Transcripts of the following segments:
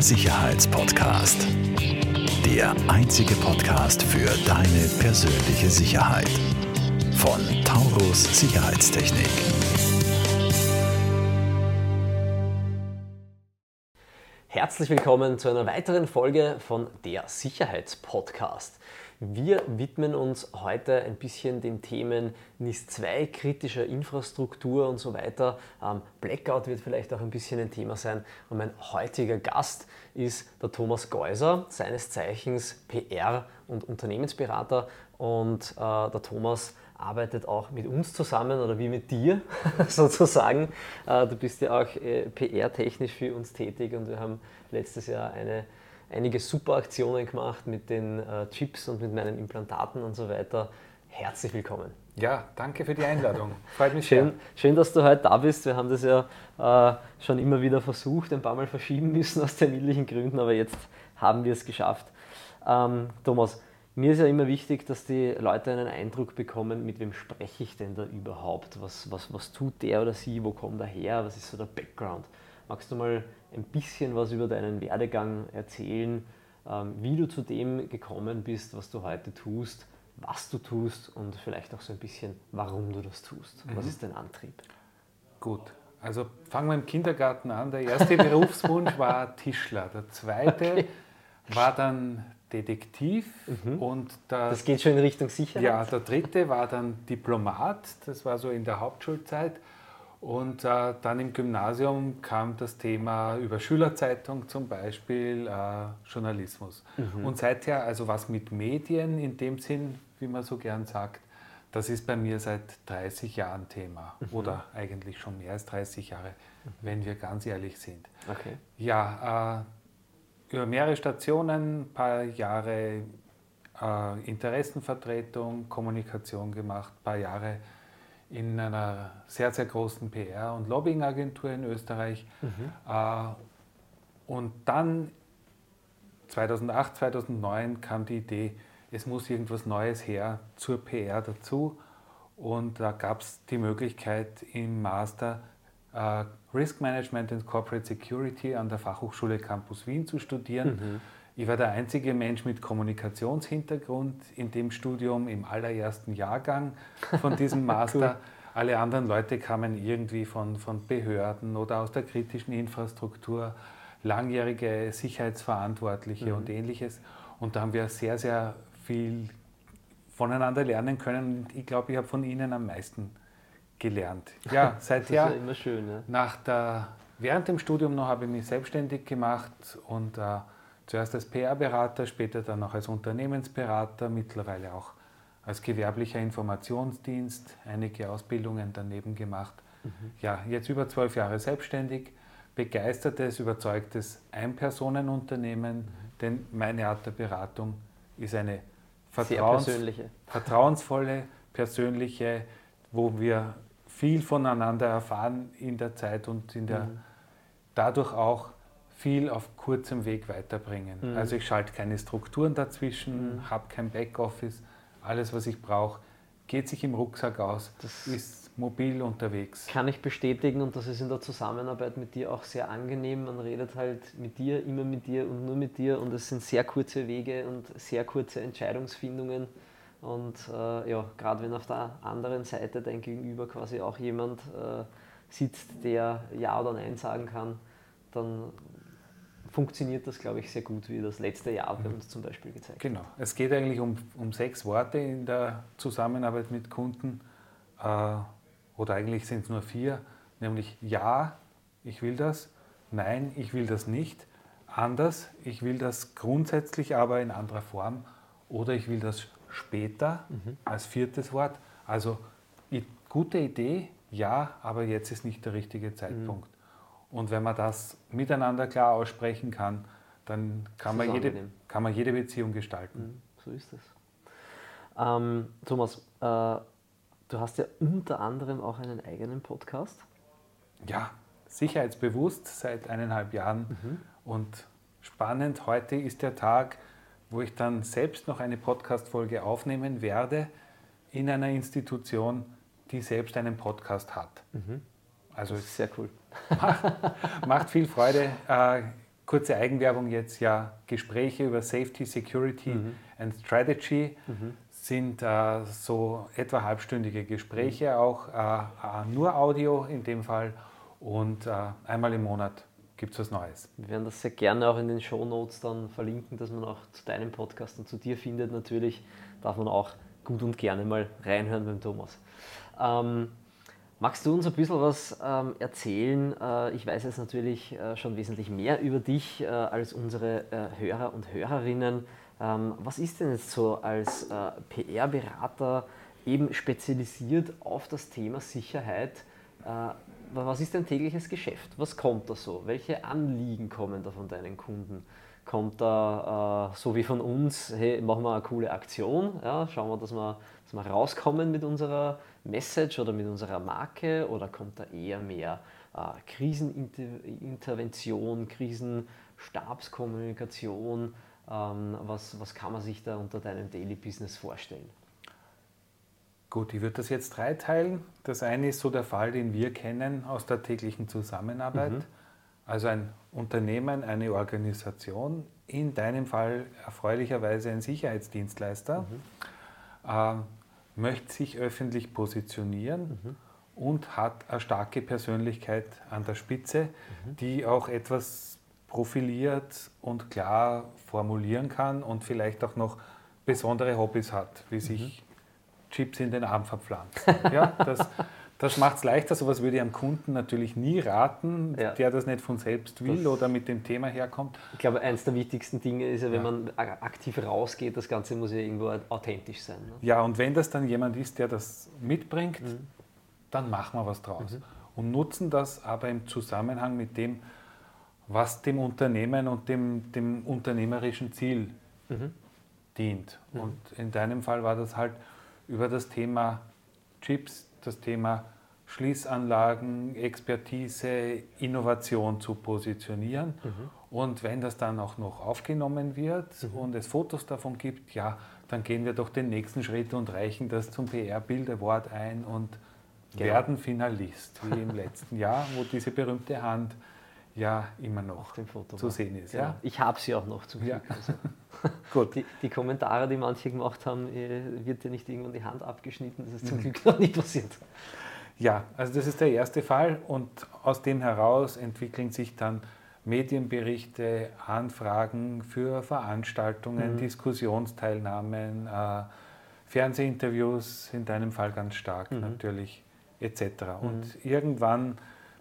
Sicherheitspodcast. Der einzige Podcast für deine persönliche Sicherheit. Von Taurus Sicherheitstechnik. Herzlich willkommen zu einer weiteren Folge von Der Sicherheitspodcast. Wir widmen uns heute ein bisschen den Themen NIS 2, kritischer Infrastruktur und so weiter. Ähm, Blackout wird vielleicht auch ein bisschen ein Thema sein. Und mein heutiger Gast ist der Thomas Geuser, seines Zeichens PR- und Unternehmensberater. Und äh, der Thomas arbeitet auch mit uns zusammen oder wie mit dir sozusagen. Äh, du bist ja auch äh, PR-technisch für uns tätig und wir haben letztes Jahr eine einige super Aktionen gemacht mit den äh, Chips und mit meinen Implantaten und so weiter. Herzlich willkommen. Ja, danke für die Einladung. Freut mich schön. Sehr. Schön, dass du heute da bist. Wir haben das ja äh, schon immer wieder versucht, ein paar Mal verschieben müssen aus terminlichen Gründen, aber jetzt haben wir es geschafft. Ähm, Thomas, mir ist ja immer wichtig, dass die Leute einen Eindruck bekommen, mit wem spreche ich denn da überhaupt? Was, was, was tut der oder sie? Wo kommt er her? Was ist so der Background? Magst du mal ein bisschen was über deinen Werdegang erzählen, ähm, wie du zu dem gekommen bist, was du heute tust, was du tust und vielleicht auch so ein bisschen, warum du das tust. Mhm. Was ist dein Antrieb? Gut, also fangen wir im Kindergarten an. Der erste Berufswunsch war Tischler. Der zweite okay. war dann Detektiv mhm. und der, das geht schon in Richtung Sicherheit. Ja, der dritte war dann Diplomat. Das war so in der Hauptschulzeit. Und äh, dann im Gymnasium kam das Thema über Schülerzeitung zum Beispiel, äh, Journalismus. Mhm. Und seither, also was mit Medien in dem Sinn, wie man so gern sagt, das ist bei mir seit 30 Jahren Thema. Mhm. Oder eigentlich schon mehr als 30 Jahre, mhm. wenn wir ganz ehrlich sind. Okay. Ja, äh, über mehrere Stationen, ein paar Jahre äh, Interessenvertretung, Kommunikation gemacht, ein paar Jahre in einer sehr, sehr großen PR- und Lobbyingagentur in Österreich. Mhm. Äh, und dann 2008, 2009 kam die Idee, es muss irgendwas Neues her zur PR dazu. Und da gab es die Möglichkeit im Master äh, Risk Management and Corporate Security an der Fachhochschule Campus Wien zu studieren. Mhm. Ich war der einzige Mensch mit Kommunikationshintergrund in dem Studium im allerersten Jahrgang von diesem Master. cool. Alle anderen Leute kamen irgendwie von, von Behörden oder aus der kritischen Infrastruktur, langjährige Sicherheitsverantwortliche mhm. und ähnliches. Und da haben wir sehr, sehr viel voneinander lernen können. Ich glaube, ich habe von Ihnen am meisten gelernt. Ja, seither. das ist ja immer schön. Ja? Nach der, während dem Studium noch habe ich mich selbstständig gemacht und äh, Zuerst als PR-Berater, später dann auch als Unternehmensberater, mittlerweile auch als gewerblicher Informationsdienst, einige Ausbildungen daneben gemacht. Mhm. Ja, jetzt über zwölf Jahre selbstständig, begeistertes, überzeugtes Einpersonenunternehmen, mhm. denn meine Art der Beratung ist eine Vertrauens persönliche. vertrauensvolle, persönliche, wo wir viel voneinander erfahren in der Zeit und in der, mhm. dadurch auch viel auf kurzem Weg weiterbringen. Mhm. Also ich schalte keine Strukturen dazwischen, mhm. habe kein Backoffice, alles was ich brauche, geht sich im Rucksack aus, das ist mobil unterwegs. Kann ich bestätigen und das ist in der Zusammenarbeit mit dir auch sehr angenehm. Man redet halt mit dir, immer mit dir und nur mit dir und es sind sehr kurze Wege und sehr kurze Entscheidungsfindungen. Und äh, ja, gerade wenn auf der anderen Seite dein Gegenüber quasi auch jemand äh, sitzt, der Ja oder Nein sagen kann, dann funktioniert das, glaube ich, sehr gut, wie das letzte Jahr bei mhm. uns zum Beispiel gezeigt hat. Genau. Es geht eigentlich um, um sechs Worte in der Zusammenarbeit mit Kunden. Äh, oder eigentlich sind es nur vier, nämlich Ja, ich will das, Nein, ich will das nicht, anders, ich will das grundsätzlich, aber in anderer Form, oder ich will das später mhm. als viertes Wort. Also gute Idee, ja, aber jetzt ist nicht der richtige Zeitpunkt. Mhm. Und wenn man das miteinander klar aussprechen kann, dann kann, man jede, kann man jede Beziehung gestalten. Mhm, so ist es. Ähm, Thomas, äh, du hast ja unter anderem auch einen eigenen Podcast. Ja, sicherheitsbewusst seit eineinhalb Jahren. Mhm. Und spannend, heute ist der Tag, wo ich dann selbst noch eine Podcast-Folge aufnehmen werde in einer Institution, die selbst einen Podcast hat. Mhm. Also sehr cool. Macht, macht viel Freude. Äh, kurze Eigenwerbung jetzt, ja, Gespräche über Safety, Security mhm. and Strategy mhm. sind äh, so etwa halbstündige Gespräche, mhm. auch äh, äh, nur Audio in dem Fall und äh, einmal im Monat gibt es was Neues. Wir werden das sehr gerne auch in den Show Notes dann verlinken, dass man auch zu deinem Podcast und zu dir findet. Natürlich darf man auch gut und gerne mal reinhören beim Thomas. Ähm, Magst du uns ein bisschen was ähm, erzählen? Äh, ich weiß jetzt natürlich äh, schon wesentlich mehr über dich äh, als unsere äh, Hörer und Hörerinnen. Ähm, was ist denn jetzt so als äh, PR-Berater eben spezialisiert auf das Thema Sicherheit? Äh, was ist dein tägliches Geschäft? Was kommt da so? Welche Anliegen kommen da von deinen Kunden? Kommt da so wie von uns, hey, machen wir eine coole Aktion, ja, schauen wir, dass wir, dass wir rauskommen mit unserer Message oder mit unserer Marke oder kommt da eher mehr äh, Krisenintervention, Krisenstabskommunikation? Ähm, was, was kann man sich da unter deinem Daily Business vorstellen? Gut, ich würde das jetzt dreiteilen. Das eine ist so der Fall, den wir kennen aus der täglichen Zusammenarbeit. Mhm. Also ein Unternehmen, eine Organisation, in deinem Fall erfreulicherweise ein Sicherheitsdienstleister. Mhm. Äh, möchte sich öffentlich positionieren mhm. und hat eine starke Persönlichkeit an der Spitze, mhm. die auch etwas profiliert und klar formulieren kann und vielleicht auch noch besondere Hobbys hat, wie sich mhm. Chips in den Arm verpflanzen. Ja, das, das macht es leichter. Sowas würde ich am Kunden natürlich nie raten, ja. der das nicht von selbst will das oder mit dem Thema herkommt. Ich glaube, eines der wichtigsten Dinge ist ja, wenn ja. man aktiv rausgeht, das Ganze muss ja irgendwo authentisch sein. Ne? Ja, und wenn das dann jemand ist, der das mitbringt, mhm. dann machen wir was draus. Mhm. Und nutzen das aber im Zusammenhang mit dem, was dem Unternehmen und dem, dem unternehmerischen Ziel mhm. dient. Mhm. Und in deinem Fall war das halt über das Thema Chips, das Thema Schließanlagen, Expertise, Innovation zu positionieren. Mhm. Und wenn das dann auch noch aufgenommen wird mhm. und es Fotos davon gibt, ja, dann gehen wir doch den nächsten Schritt und reichen das zum PR-Bild Award ein und genau. werden Finalist, wie im letzten Jahr, wo diese berühmte Hand ja immer noch zu sehen ist. Ja. ja. Ich habe sie auch noch zum Glück. Ja. Also. Gut. Die, die, Kommentare, die manche gemacht haben, äh, wird dir nicht irgendwann die Hand abgeschnitten. Das ist zum mhm. Glück noch nicht passiert. Ja, also das ist der erste Fall und aus dem heraus entwickeln sich dann Medienberichte, Anfragen für Veranstaltungen, mhm. Diskussionsteilnahmen, äh, Fernsehinterviews, in deinem Fall ganz stark mhm. natürlich, etc. Und mhm. irgendwann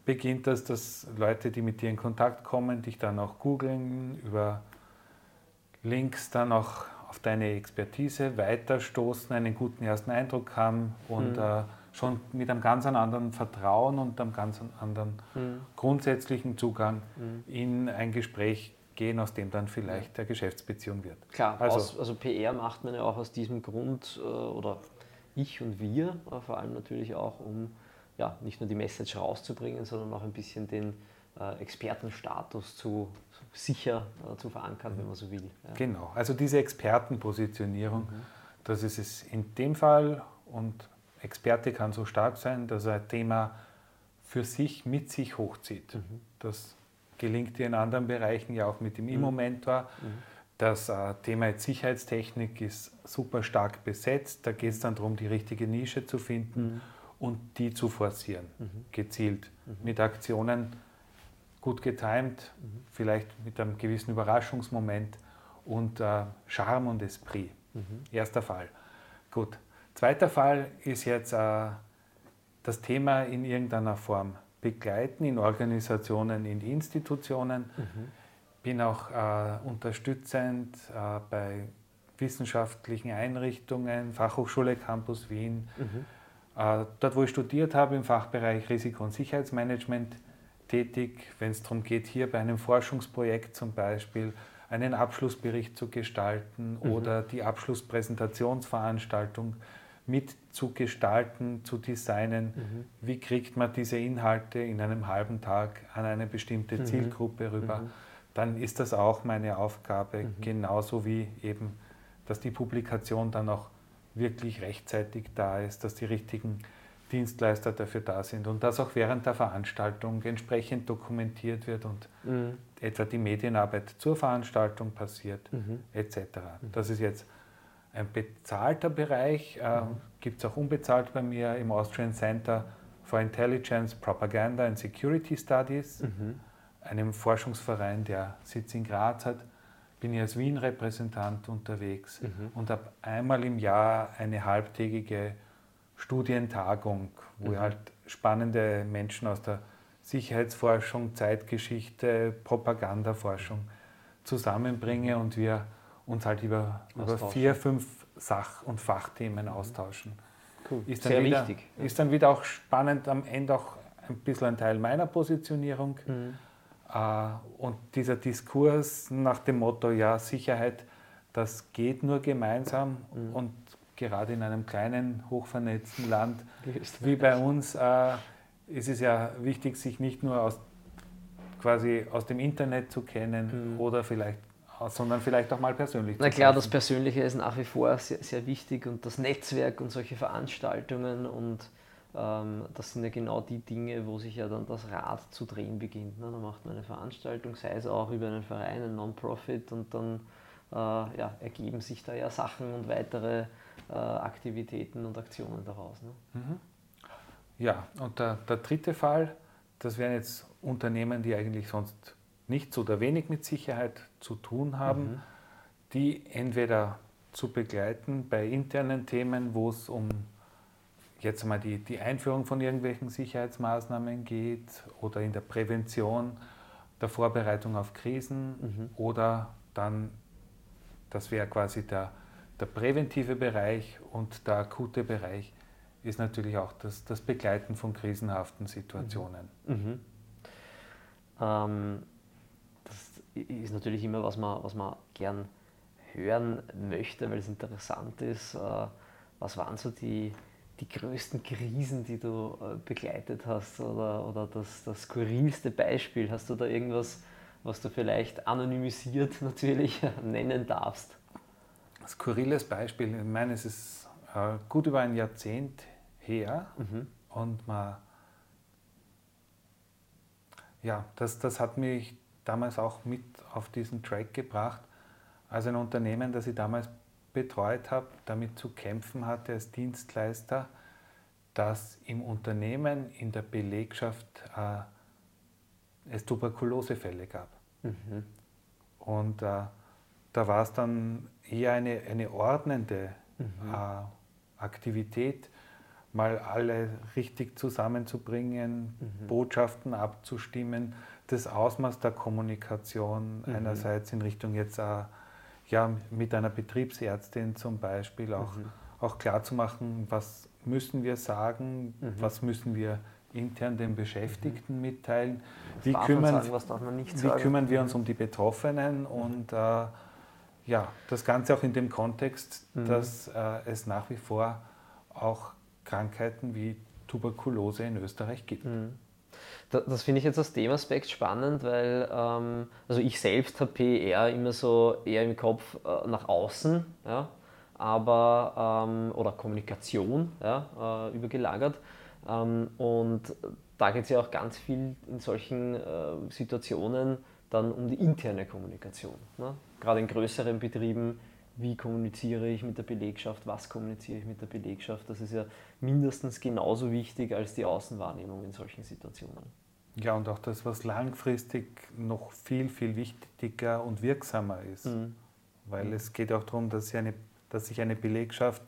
beginnt das, dass Leute, die mit dir in Kontakt kommen, dich dann auch googeln, über Links dann auch auf deine Expertise weiterstoßen, einen guten ersten Eindruck haben und mhm. äh, schon mit einem ganz anderen Vertrauen und einem ganz anderen mhm. grundsätzlichen Zugang mhm. in ein Gespräch gehen, aus dem dann vielleicht der Geschäftsbeziehung wird. Klar, also, aus, also PR macht man ja auch aus diesem Grund äh, oder ich und wir äh, vor allem natürlich auch, um ja, nicht nur die Message rauszubringen, sondern auch ein bisschen den äh, Expertenstatus zu, sicher äh, zu verankern, wenn man so will. Ja. Genau, also diese Expertenpositionierung, mhm. das ist es in dem Fall und Experte kann so stark sein, dass er ein Thema für sich mit sich hochzieht. Mhm. Das gelingt dir in anderen Bereichen ja auch mit dem mhm. Immo-Mentor. Mhm. Das äh, Thema jetzt Sicherheitstechnik ist super stark besetzt. Da geht es dann darum, die richtige Nische zu finden mhm. Und die zu forcieren, mhm. gezielt mhm. mit Aktionen gut getimt, mhm. vielleicht mit einem gewissen Überraschungsmoment und äh, Charme und Esprit. Mhm. Erster Fall. Gut. Zweiter Fall ist jetzt äh, das Thema in irgendeiner Form begleiten in Organisationen, in Institutionen. Mhm. Bin auch äh, unterstützend äh, bei wissenschaftlichen Einrichtungen, Fachhochschule Campus Wien. Mhm. Äh, dort, wo ich studiert habe, im Fachbereich Risiko- und Sicherheitsmanagement, tätig, wenn es darum geht, hier bei einem Forschungsprojekt zum Beispiel einen Abschlussbericht zu gestalten mhm. oder die Abschlusspräsentationsveranstaltung mitzugestalten, zu designen. Mhm. Wie kriegt man diese Inhalte in einem halben Tag an eine bestimmte mhm. Zielgruppe rüber? Mhm. Dann ist das auch meine Aufgabe, mhm. genauso wie eben, dass die Publikation dann auch wirklich rechtzeitig da ist, dass die richtigen Dienstleister dafür da sind und dass auch während der Veranstaltung entsprechend dokumentiert wird und mhm. etwa die Medienarbeit zur Veranstaltung passiert, mhm. etc. Mhm. Das ist jetzt ein bezahlter Bereich, äh, mhm. gibt es auch unbezahlt bei mir im Austrian Center for Intelligence, Propaganda and Security Studies, mhm. einem Forschungsverein, der Sitz in Graz hat. Bin ich als Wien-Repräsentant unterwegs mhm. und habe einmal im Jahr eine halbtägige Studientagung, wo ich mhm. halt spannende Menschen aus der Sicherheitsforschung, Zeitgeschichte, Propagandaforschung zusammenbringe und wir uns halt über, über vier, fünf Sach- und Fachthemen mhm. austauschen. Cool. Ist dann Sehr wieder, wichtig. Ist dann wieder auch spannend, am Ende auch ein bisschen ein Teil meiner Positionierung. Mhm. Äh, und dieser Diskurs nach dem Motto, ja, Sicherheit, das geht nur gemeinsam mhm. und gerade in einem kleinen, hochvernetzten Land wie bei uns äh, ist es ja wichtig, sich nicht nur aus, quasi aus dem Internet zu kennen mhm. oder vielleicht sondern vielleicht auch mal persönlich. Na klar, das Persönliche ist nach wie vor sehr, sehr wichtig und das Netzwerk und solche Veranstaltungen und das sind ja genau die Dinge, wo sich ja dann das Rad zu drehen beginnt. Ne? Da macht man eine Veranstaltung, sei es auch über einen Verein, einen Non-Profit und dann äh, ja, ergeben sich da ja Sachen und weitere äh, Aktivitäten und Aktionen daraus. Ne? Mhm. Ja, und der, der dritte Fall, das wären jetzt Unternehmen, die eigentlich sonst nichts oder wenig mit Sicherheit zu tun haben, mhm. die entweder zu begleiten bei internen Themen, wo es um jetzt mal die, die Einführung von irgendwelchen Sicherheitsmaßnahmen geht oder in der Prävention, der Vorbereitung auf Krisen mhm. oder dann, das wäre quasi der der präventive Bereich und der akute Bereich ist natürlich auch das, das Begleiten von krisenhaften Situationen. Mhm. mhm. Ähm, das ist natürlich immer, was man, was man gern hören möchte, weil es interessant ist. Äh, was waren so die, die größten Krisen, die du äh, begleitet hast oder, oder das, das skurrilste Beispiel? Hast du da irgendwas, was du vielleicht anonymisiert natürlich nennen darfst? skurriles Beispiel. Ich meine, es ist äh, gut über ein Jahrzehnt her mhm. und man, ja, das, das hat mich damals auch mit auf diesen Track gebracht, als ein Unternehmen, das ich damals betreut habe, damit zu kämpfen hatte als Dienstleister, dass im Unternehmen, in der Belegschaft äh, es Tuberkulosefälle gab. Mhm. Und äh, da war es dann eher eine, eine ordnende mhm. äh, Aktivität, mal alle richtig zusammenzubringen, mhm. Botschaften abzustimmen, das Ausmaß der Kommunikation mhm. einerseits in Richtung jetzt äh, ja, mit einer Betriebsärztin zum Beispiel auch, mhm. auch klar zu machen, was müssen wir sagen, mhm. was müssen wir intern den Beschäftigten mhm. mitteilen, wie, kümmern, sagen, wie kümmern wir uns um die Betroffenen und äh, ja, das Ganze auch in dem Kontext, mhm. dass äh, es nach wie vor auch Krankheiten wie Tuberkulose in Österreich gibt. Das, das finde ich jetzt aus dem Aspekt spannend, weil ähm, also ich selbst habe PR immer so eher im Kopf äh, nach außen, ja, aber ähm, oder Kommunikation ja, äh, übergelagert. Ähm, und da geht es ja auch ganz viel in solchen äh, Situationen dann um die interne Kommunikation. Ne? Gerade in größeren Betrieben, wie kommuniziere ich mit der Belegschaft, was kommuniziere ich mit der Belegschaft, das ist ja mindestens genauso wichtig als die Außenwahrnehmung in solchen Situationen. Ja, und auch das, was langfristig noch viel, viel wichtiger und wirksamer ist. Mhm. Weil mhm. es geht auch darum, dass, eine, dass sich eine Belegschaft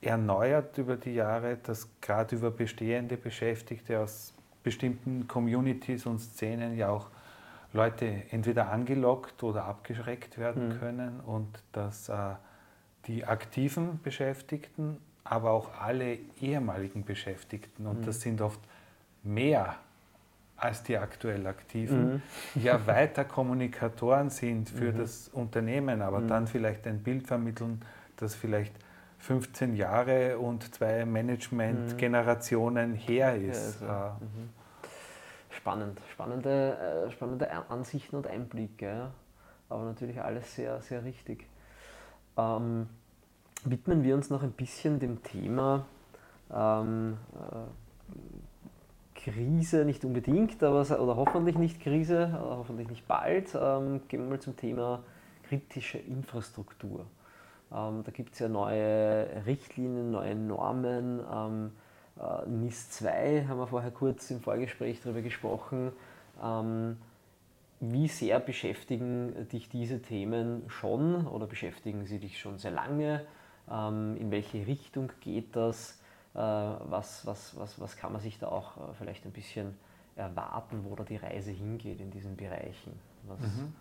erneuert über die Jahre, dass gerade über bestehende Beschäftigte aus bestimmten Communities und Szenen ja auch Leute entweder angelockt oder abgeschreckt werden mhm. können und dass äh, die aktiven Beschäftigten, aber auch alle ehemaligen Beschäftigten, und mhm. das sind oft mehr als die aktuell Aktiven, mhm. ja weiter Kommunikatoren sind für mhm. das Unternehmen, aber mhm. dann vielleicht ein Bild vermitteln, das vielleicht 15 Jahre und zwei Management-Generationen mhm. her ist. Ja, also, äh, spannend, spannende, äh, spannende Ansichten und Einblicke, aber natürlich alles sehr, sehr richtig. Ähm, widmen wir uns noch ein bisschen dem Thema Ähm, äh, Krise nicht unbedingt, aber oder hoffentlich nicht Krise, oder hoffentlich nicht bald. Ähm, gehen wir mal zum Thema kritische Infrastruktur. Ähm, da gibt es ja neue Richtlinien, neue Normen. Äh, NIS 2 haben wir vorher kurz im Vorgespräch darüber gesprochen. Ähm, wie sehr beschäftigen dich diese Themen schon oder beschäftigen sie dich schon sehr lange? Ähm, in welche Richtung geht das? Äh, was, was, was, was kann man sich da auch äh, vielleicht ein bisschen erwarten, wo da die Reise hingeht in diesen Bereichen? Was, mhm.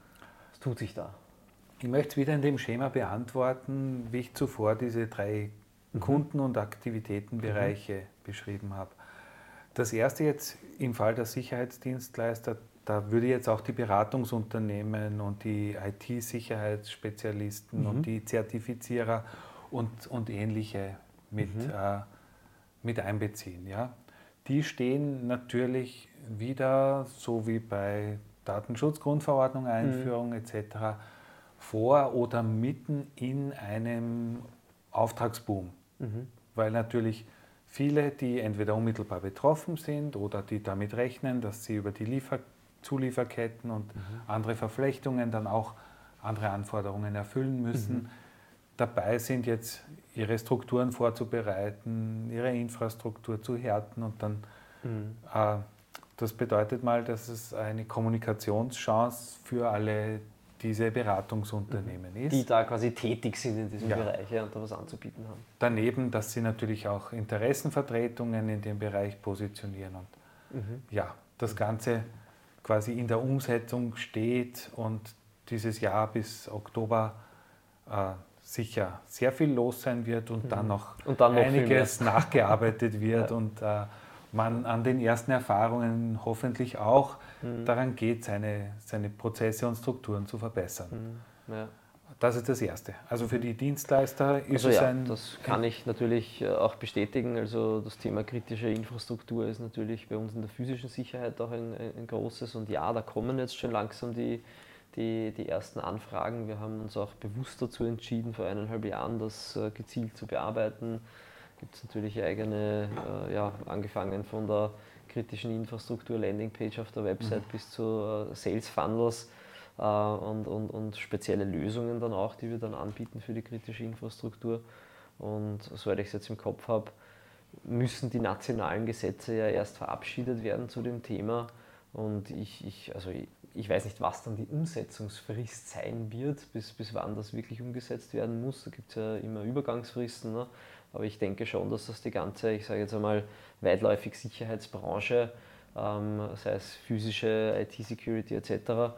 was tut sich da? Ich möchte es wieder in dem Schema beantworten, wie ich zuvor diese drei. Kunden- und Aktivitätenbereiche mhm. beschrieben habe. Das erste jetzt im Fall der Sicherheitsdienstleister, da würde jetzt auch die Beratungsunternehmen und die IT-Sicherheitsspezialisten mhm. und die Zertifizierer und, und ähnliche mit, mhm. äh, mit einbeziehen. Ja? Die stehen natürlich wieder, so wie bei Datenschutzgrundverordnung, Einführung mhm. etc., vor oder mitten in einem Auftragsboom. Mhm. Weil natürlich viele, die entweder unmittelbar betroffen sind oder die damit rechnen, dass sie über die Liefer Zulieferketten und mhm. andere Verflechtungen dann auch andere Anforderungen erfüllen müssen, mhm. dabei sind jetzt ihre Strukturen vorzubereiten, ihre Infrastruktur zu härten und dann mhm. äh, das bedeutet mal, dass es eine Kommunikationschance für alle diese Beratungsunternehmen ist. Die da quasi tätig sind in diesem ja. Bereich ja, und da was anzubieten haben. Daneben, dass sie natürlich auch Interessenvertretungen in dem Bereich positionieren und mhm. ja, das Ganze quasi in der Umsetzung steht und dieses Jahr bis Oktober äh, sicher sehr viel los sein wird und mhm. dann noch, und dann noch einiges nachgearbeitet wird ja. und äh, man an den ersten Erfahrungen hoffentlich auch mhm. daran geht, seine, seine Prozesse und Strukturen zu verbessern. Mhm. Ja. Das ist das Erste. Also für die Dienstleister ist also es ja, ein. Das kann ich natürlich äh, auch bestätigen. Also das Thema kritische Infrastruktur ist natürlich bei uns in der physischen Sicherheit auch ein, ein großes. Und ja, da kommen jetzt schon langsam die, die, die ersten Anfragen. Wir haben uns auch bewusst dazu entschieden, vor eineinhalb Jahren das äh, gezielt zu bearbeiten gibt es natürlich eigene, äh, ja, angefangen von der kritischen Infrastruktur, Landingpage auf der Website mhm. bis zu äh, Sales Funnels äh, und, und, und spezielle Lösungen dann auch, die wir dann anbieten für die kritische Infrastruktur. Und soweit ich es jetzt im Kopf habe, müssen die nationalen Gesetze ja erst verabschiedet werden zu dem Thema. Und ich, ich, also ich, ich weiß nicht, was dann die Umsetzungsfrist sein wird, bis, bis wann das wirklich umgesetzt werden muss. Da gibt es ja immer Übergangsfristen. Ne? Aber ich denke schon, dass das die ganze, ich sage jetzt einmal, weitläufig Sicherheitsbranche, ähm, sei es physische IT-Security etc.,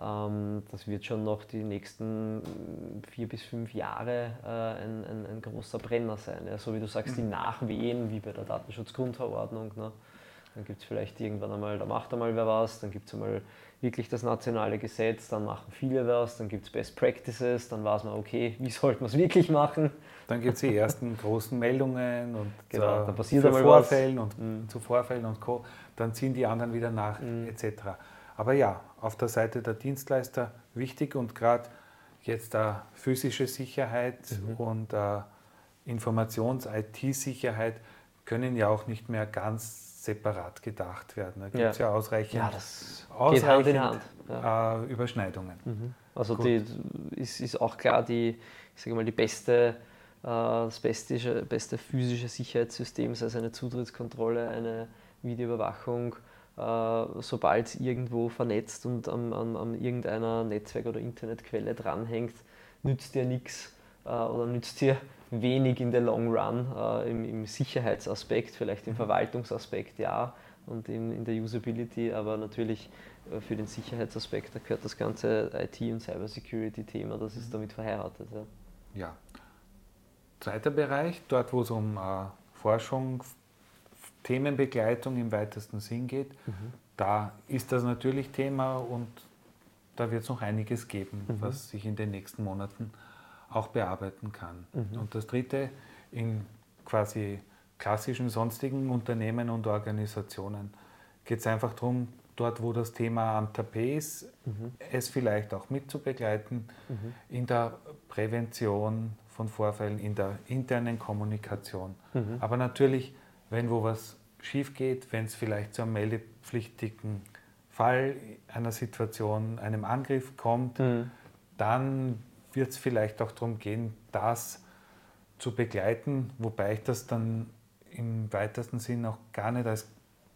ähm, das wird schon noch die nächsten vier bis fünf Jahre äh, ein, ein, ein, großer Brenner sein. Ja, so wie du sagst, die mhm. Nachwehen, wie bei der Datenschutzgrundverordnung. Ne? Dann gibt es vielleicht irgendwann einmal, da macht einmal wer was, dann gibt es einmal wirklich das nationale Gesetz, dann machen viele was, dann gibt es Best Practices, dann weiß man, okay, wie sollte man es wirklich machen. Dann gibt es die ersten großen Meldungen und genau, äh, dann passiert zu Vorfällen was. und mhm. zu Vorfällen und Co. Dann ziehen die anderen wieder nach mhm. etc. Aber ja, auf der Seite der Dienstleister wichtig und gerade jetzt da physische Sicherheit mhm. und äh, Informations-IT-Sicherheit können ja auch nicht mehr ganz separat gedacht werden. Da gibt es ja. ja. ausreichend, ja, ausreichend Hand in Hand. Ja. Äh, Überschneidungen. Mhm. Also die, ist, ist auch klar die, ich sage mal, die beste, äh, das beste, beste physische Sicherheitssystem, sei es eine Zutrittskontrolle, eine Videoüberwachung, äh, sobald es irgendwo vernetzt und an, an, an irgendeiner Netzwerk- oder Internetquelle dranhängt, nützt dir nichts oder nützt dir wenig in der Long Run äh, im, im, Sicherheitsaspekt, vielleicht im. Verwaltungsaspekt ja und in, in der Usability, aber natürlich äh, für den Sicherheitsaspekt, da gehört das ganze IT- und Cybersecurity-Thema, das ist mhm. damit verheiratet. Ja. ja. Zweiter Bereich, dort wo es um äh, Forschung, Themenbegleitung im weitesten Sinn geht, mhm. da ist das natürlich Thema und da wird es noch einiges geben, mhm. was sich in den nächsten Monaten auch bearbeiten kann. Mhm. Und das Dritte, in quasi klassischen sonstigen Unternehmen und Organisationen geht es einfach darum, dort wo das Thema am Tapet ist, mhm. es vielleicht auch mitzubegleiten mhm. in der Prävention von Vorfällen in der internen Kommunikation. Mhm. Aber natürlich, wenn wo was schief geht, wenn es vielleicht zu einem meldepflichtigen Fall einer Situation, einem Angriff kommt, mhm. dann wird es vielleicht auch darum gehen, das zu begleiten, wobei ich das dann im weitesten Sinn auch gar nicht als,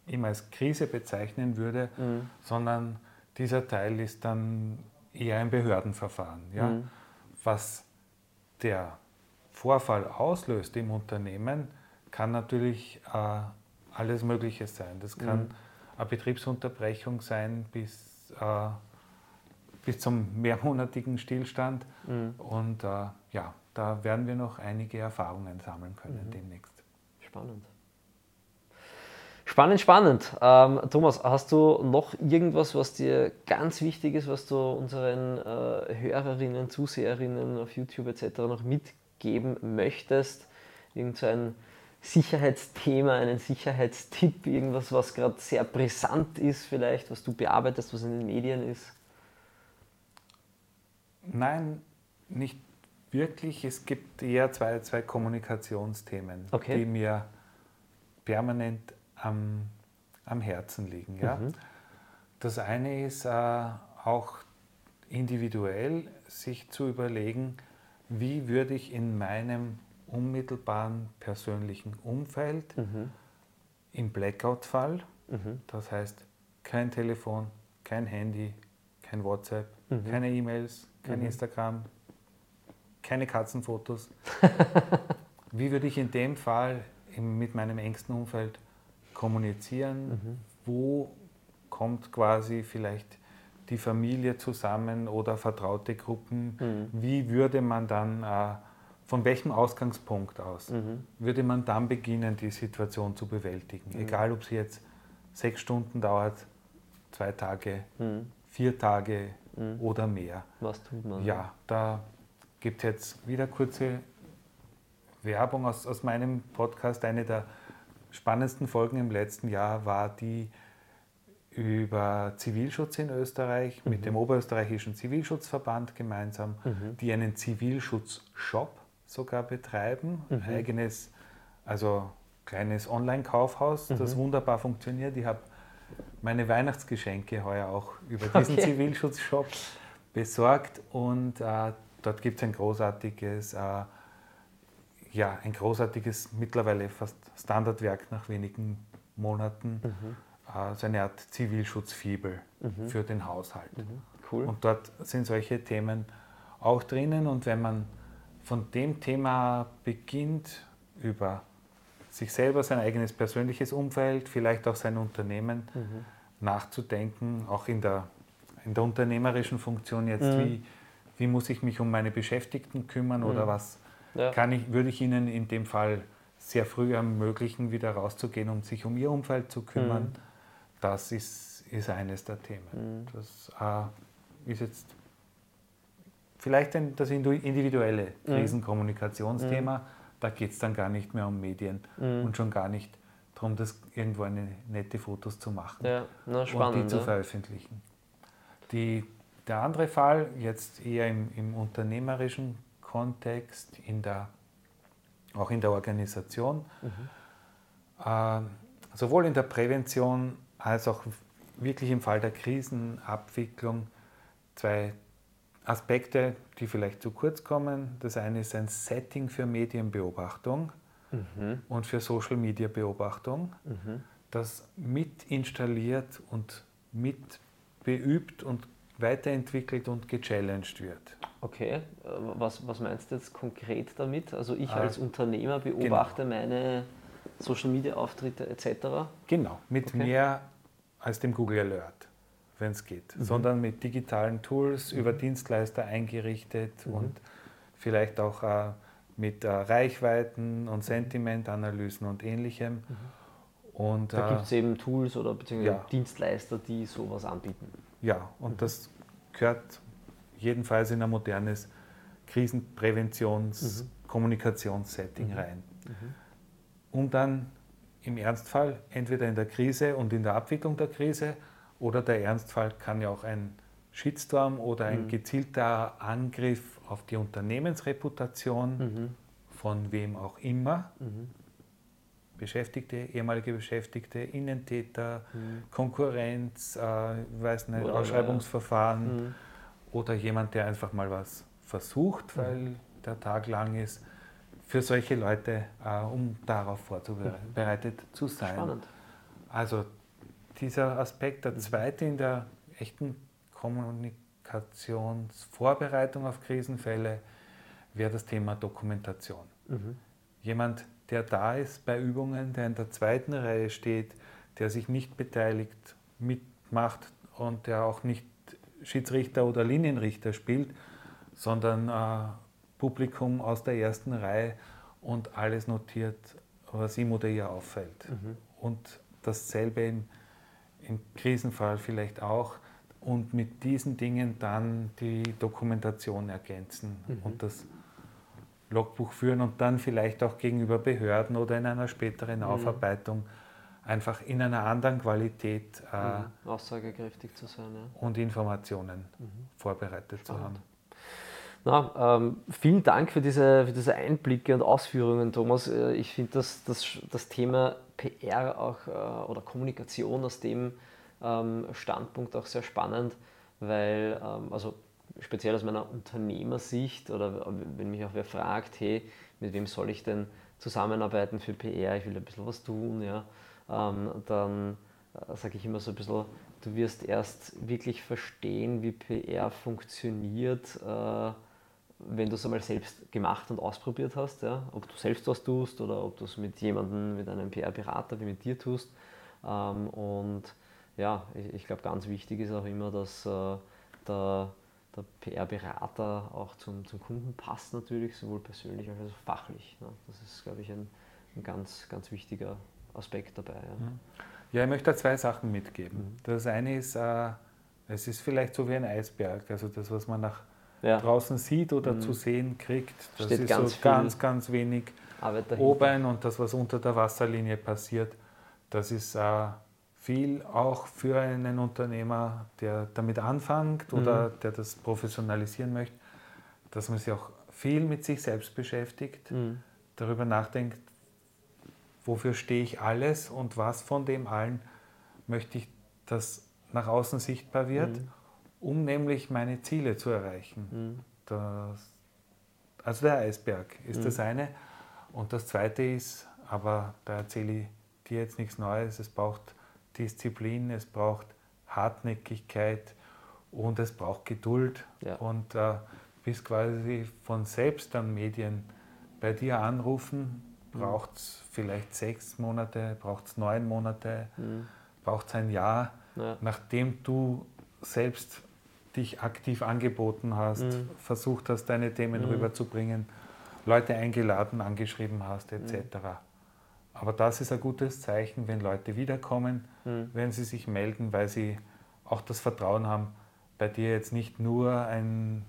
immer als Krise bezeichnen würde, mhm. sondern dieser Teil ist dann eher ein Behördenverfahren. Ja? Mhm. Was der Vorfall auslöst im Unternehmen, kann natürlich äh, alles Mögliche sein. Das kann mhm. eine Betriebsunterbrechung sein bis, äh, bis zum mehrmonatigen Stillstand. Mhm. Und äh, ja, da werden wir noch einige Erfahrungen sammeln können mhm. demnächst. Spannend. Spannend, spannend. Ähm, Thomas, hast du noch irgendwas, was dir ganz wichtig ist, was du unseren äh, Hörerinnen, Zuseherinnen auf YouTube etc. noch mitgeben möchtest? Irgend so ein Sicherheitsthema, einen Sicherheitstipp, irgendwas, was gerade sehr brisant ist vielleicht, was du bearbeitest, was in den Medien ist? Nein, nicht wirklich. Es gibt eher zwei, zwei Kommunikationsthemen, okay. die mir permanent am, am Herzen liegen. Ja? Mhm. Das eine ist äh, auch individuell sich zu überlegen, wie würde ich in meinem unmittelbaren persönlichen Umfeld mhm. im Blackout-Fall, mhm. das heißt kein Telefon, kein Handy, kein WhatsApp, mhm. keine E-Mails, kein mhm. Instagram, keine Katzenfotos. wie würde ich in dem Fall mit meinem engsten Umfeld kommunizieren? Mhm. Wo kommt quasi vielleicht die Familie zusammen oder vertraute Gruppen? Mhm. Wie würde man dann, äh, von welchem Ausgangspunkt aus, mhm. würde man dann beginnen, die Situation zu bewältigen? Mhm. Egal, ob sie jetzt sechs Stunden dauert, zwei Tage, mhm. vier Tage mhm. oder mehr. Was tut man? Ja, da gibt es jetzt wieder kurze Werbung aus, aus meinem Podcast. Eine der spannendsten Folgen im letzten Jahr war die über Zivilschutz in Österreich mhm. mit dem Oberösterreichischen Zivilschutzverband gemeinsam, mhm. die einen Zivilschutzshop sogar betreiben, mhm. eigenes, also kleines Online-Kaufhaus, das mhm. wunderbar funktioniert. Ich habe meine Weihnachtsgeschenke heuer auch über diesen okay. Zivilschutzshop besorgt und äh, dort gibt es ein großartiges äh, ja, ein großartiges, mittlerweile fast Standardwerk nach wenigen Monaten, mhm. äh, so eine Art Zivilschutzfibel mhm. für den Haushalt. Mhm. Cool. Und dort sind solche Themen auch drinnen. Und wenn man von dem Thema beginnt, über sich selber, sein eigenes persönliches Umfeld, vielleicht auch sein Unternehmen mhm. nachzudenken, auch in der, in der unternehmerischen Funktion jetzt, mhm. wie, wie muss ich mich um meine Beschäftigten kümmern oder mhm. was ja. kann ich, würde ich Ihnen in dem Fall sehr früh ermöglichen, wieder rauszugehen und sich um Ihr Umfeld zu kümmern. Mhm. Das ist, ist eines der Themen. Mhm. Das äh, ist jetzt vielleicht ein, das individuelle. Krisenkommunikationsthema. Da geht es dann gar nicht mehr um Medien mhm. und schon gar nicht darum, das irgendwo eine nette Fotos zu machen ja, na, spannend, und die zu veröffentlichen. Die, der andere Fall, jetzt eher im, im unternehmerischen Kontext, in der, auch in der Organisation, mhm. äh, sowohl in der Prävention als auch wirklich im Fall der Krisenabwicklung zwei Aspekte, die vielleicht zu kurz kommen. Das eine ist ein Setting für Medienbeobachtung mhm. und für Social Media Beobachtung, mhm. das mit installiert und mit beübt und weiterentwickelt und gechallenged wird. Okay, äh, was, was meinst du jetzt konkret damit? Also ich als ah, Unternehmer beobachte genau. meine Social Media Auftritte etc. Genau, mit okay. mehr als dem Google Alert, wenn es geht, mhm. sondern mit digitalen Tools mhm. über Dienstleister eingerichtet mhm. und vielleicht auch äh, mit äh, Reichweiten und Sentimentanalysen und ähnlichem. Mhm. Und, da äh, gibt es eben Tools oder beziehungsweise ja. Dienstleister, die sowas anbieten. Ja, und mhm. das gehört jedenfalls in ein modernes Krisenpräventions-, mhm. Kommunikationssetting mhm. rein. Mhm. Um dann im Ernstfall entweder in der Krise und in der Abwicklung der Krise oder der Ernstfall kann ja auch ein Shitstorm oder ein mhm. gezielter Angriff auf die Unternehmensreputation mhm. von wem auch immer. Mhm. Beschäftigte, ehemalige Beschäftigte, Innentäter, mhm. Konkurrenz, äh, weiß nicht, oder, Ausschreibungsverfahren mhm. oder jemand, der einfach mal was versucht, mhm. weil der Tag lang ist, für solche Leute, äh, um darauf vorbereitet zu sein. Spannend. Also dieser Aspekt, der zweite in der echten Kommunikationsvorbereitung auf Krisenfälle, wäre das Thema Dokumentation. Mhm. Jemand, der da ist bei Übungen, der in der zweiten Reihe steht, der sich nicht beteiligt, mitmacht und der auch nicht Schiedsrichter oder Linienrichter spielt, sondern äh, Publikum aus der ersten Reihe und alles notiert, was ihm oder ihr auffällt. Mhm. Und dasselbe im, im Krisenfall vielleicht auch und mit diesen Dingen dann die Dokumentation ergänzen mhm. und das Logbuch führen und dann vielleicht auch gegenüber Behörden oder in einer späteren mhm. Aufarbeitung einfach in einer anderen Qualität äh, mhm. aussagekräftig zu sein ja. und Informationen mhm. vorbereitet Spannend. zu haben. Na, ähm, vielen Dank für diese, für diese Einblicke und Ausführungen, Thomas. Äh, ich finde das, das, das Thema PR auch äh, oder Kommunikation aus dem ähm, Standpunkt auch sehr spannend, weil, ähm, also speziell aus meiner Unternehmersicht oder wenn mich auch wer fragt, hey, mit wem soll ich denn zusammenarbeiten für PR, ich will ein bisschen was tun, ja, ähm, dann äh, sage ich immer so ein bisschen, du wirst erst wirklich verstehen, wie PR funktioniert, äh, wenn du es einmal selbst gemacht und ausprobiert hast, ja, ob du selbst was tust oder ob du es mit jemandem, mit einem PR-Berater wie mit dir tust. Ähm, und ja, ich, ich glaube, ganz wichtig ist auch immer, dass äh, der, der PR-Berater auch zum, zum Kunden passt natürlich, sowohl persönlich als auch fachlich. Ne? Das ist, glaube ich, ein, ein ganz, ganz wichtiger Aspekt dabei. Ja, mhm. ja ich möchte da zwei Sachen mitgeben. Mhm. Das eine ist, äh, es ist vielleicht so wie ein Eisberg, also das, was man nach ja. draußen sieht oder mhm. zu sehen kriegt. Das Steht ist ganz so ganz, ganz wenig oben und das, was unter der Wasserlinie passiert, das ist äh, viel auch für einen Unternehmer, der damit anfängt mhm. oder der das professionalisieren möchte, dass man sich auch viel mit sich selbst beschäftigt, mhm. darüber nachdenkt, wofür stehe ich alles und was von dem allen möchte ich, dass nach außen sichtbar wird mhm um nämlich meine Ziele zu erreichen. Mhm. Das, also der Eisberg ist mhm. das eine. Und das zweite ist, aber da erzähle ich dir jetzt nichts Neues, es braucht Disziplin, es braucht Hartnäckigkeit und es braucht Geduld. Ja. Und äh, bis quasi von selbst dann Medien bei dir anrufen, mhm. braucht es vielleicht sechs Monate, braucht es neun Monate, mhm. braucht es ein Jahr, ja. nachdem du selbst dich aktiv angeboten hast, mhm. versucht hast, deine Themen mhm. rüberzubringen, Leute eingeladen, angeschrieben hast, etc. Mhm. Aber das ist ein gutes Zeichen, wenn Leute wiederkommen, mhm. wenn sie sich melden, weil sie auch das Vertrauen haben, bei dir jetzt nicht nur ein,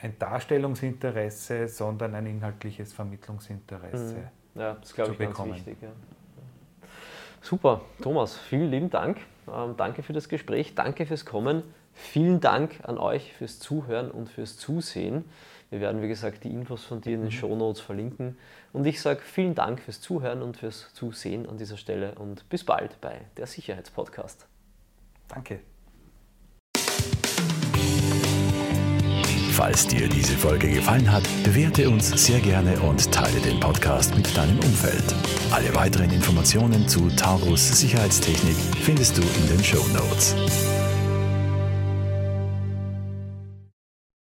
ein Darstellungsinteresse, sondern ein inhaltliches Vermittlungsinteresse. Mhm. Ja, das glaube ich bekommen. ganz wichtig. Ja. Super, Thomas, vielen lieben Dank. Ähm, danke für das Gespräch, danke fürs Kommen. Vielen Dank an euch fürs Zuhören und fürs Zusehen. Wir werden, wie gesagt, die Infos von dir in den mhm. Show Notes verlinken. Und ich sage vielen Dank fürs Zuhören und fürs Zusehen an dieser Stelle und bis bald bei der Sicherheitspodcast. Danke. Falls dir diese Folge gefallen hat, bewerte uns sehr gerne und teile den Podcast mit deinem Umfeld. Alle weiteren Informationen zu Taurus Sicherheitstechnik findest du in den Show Notes.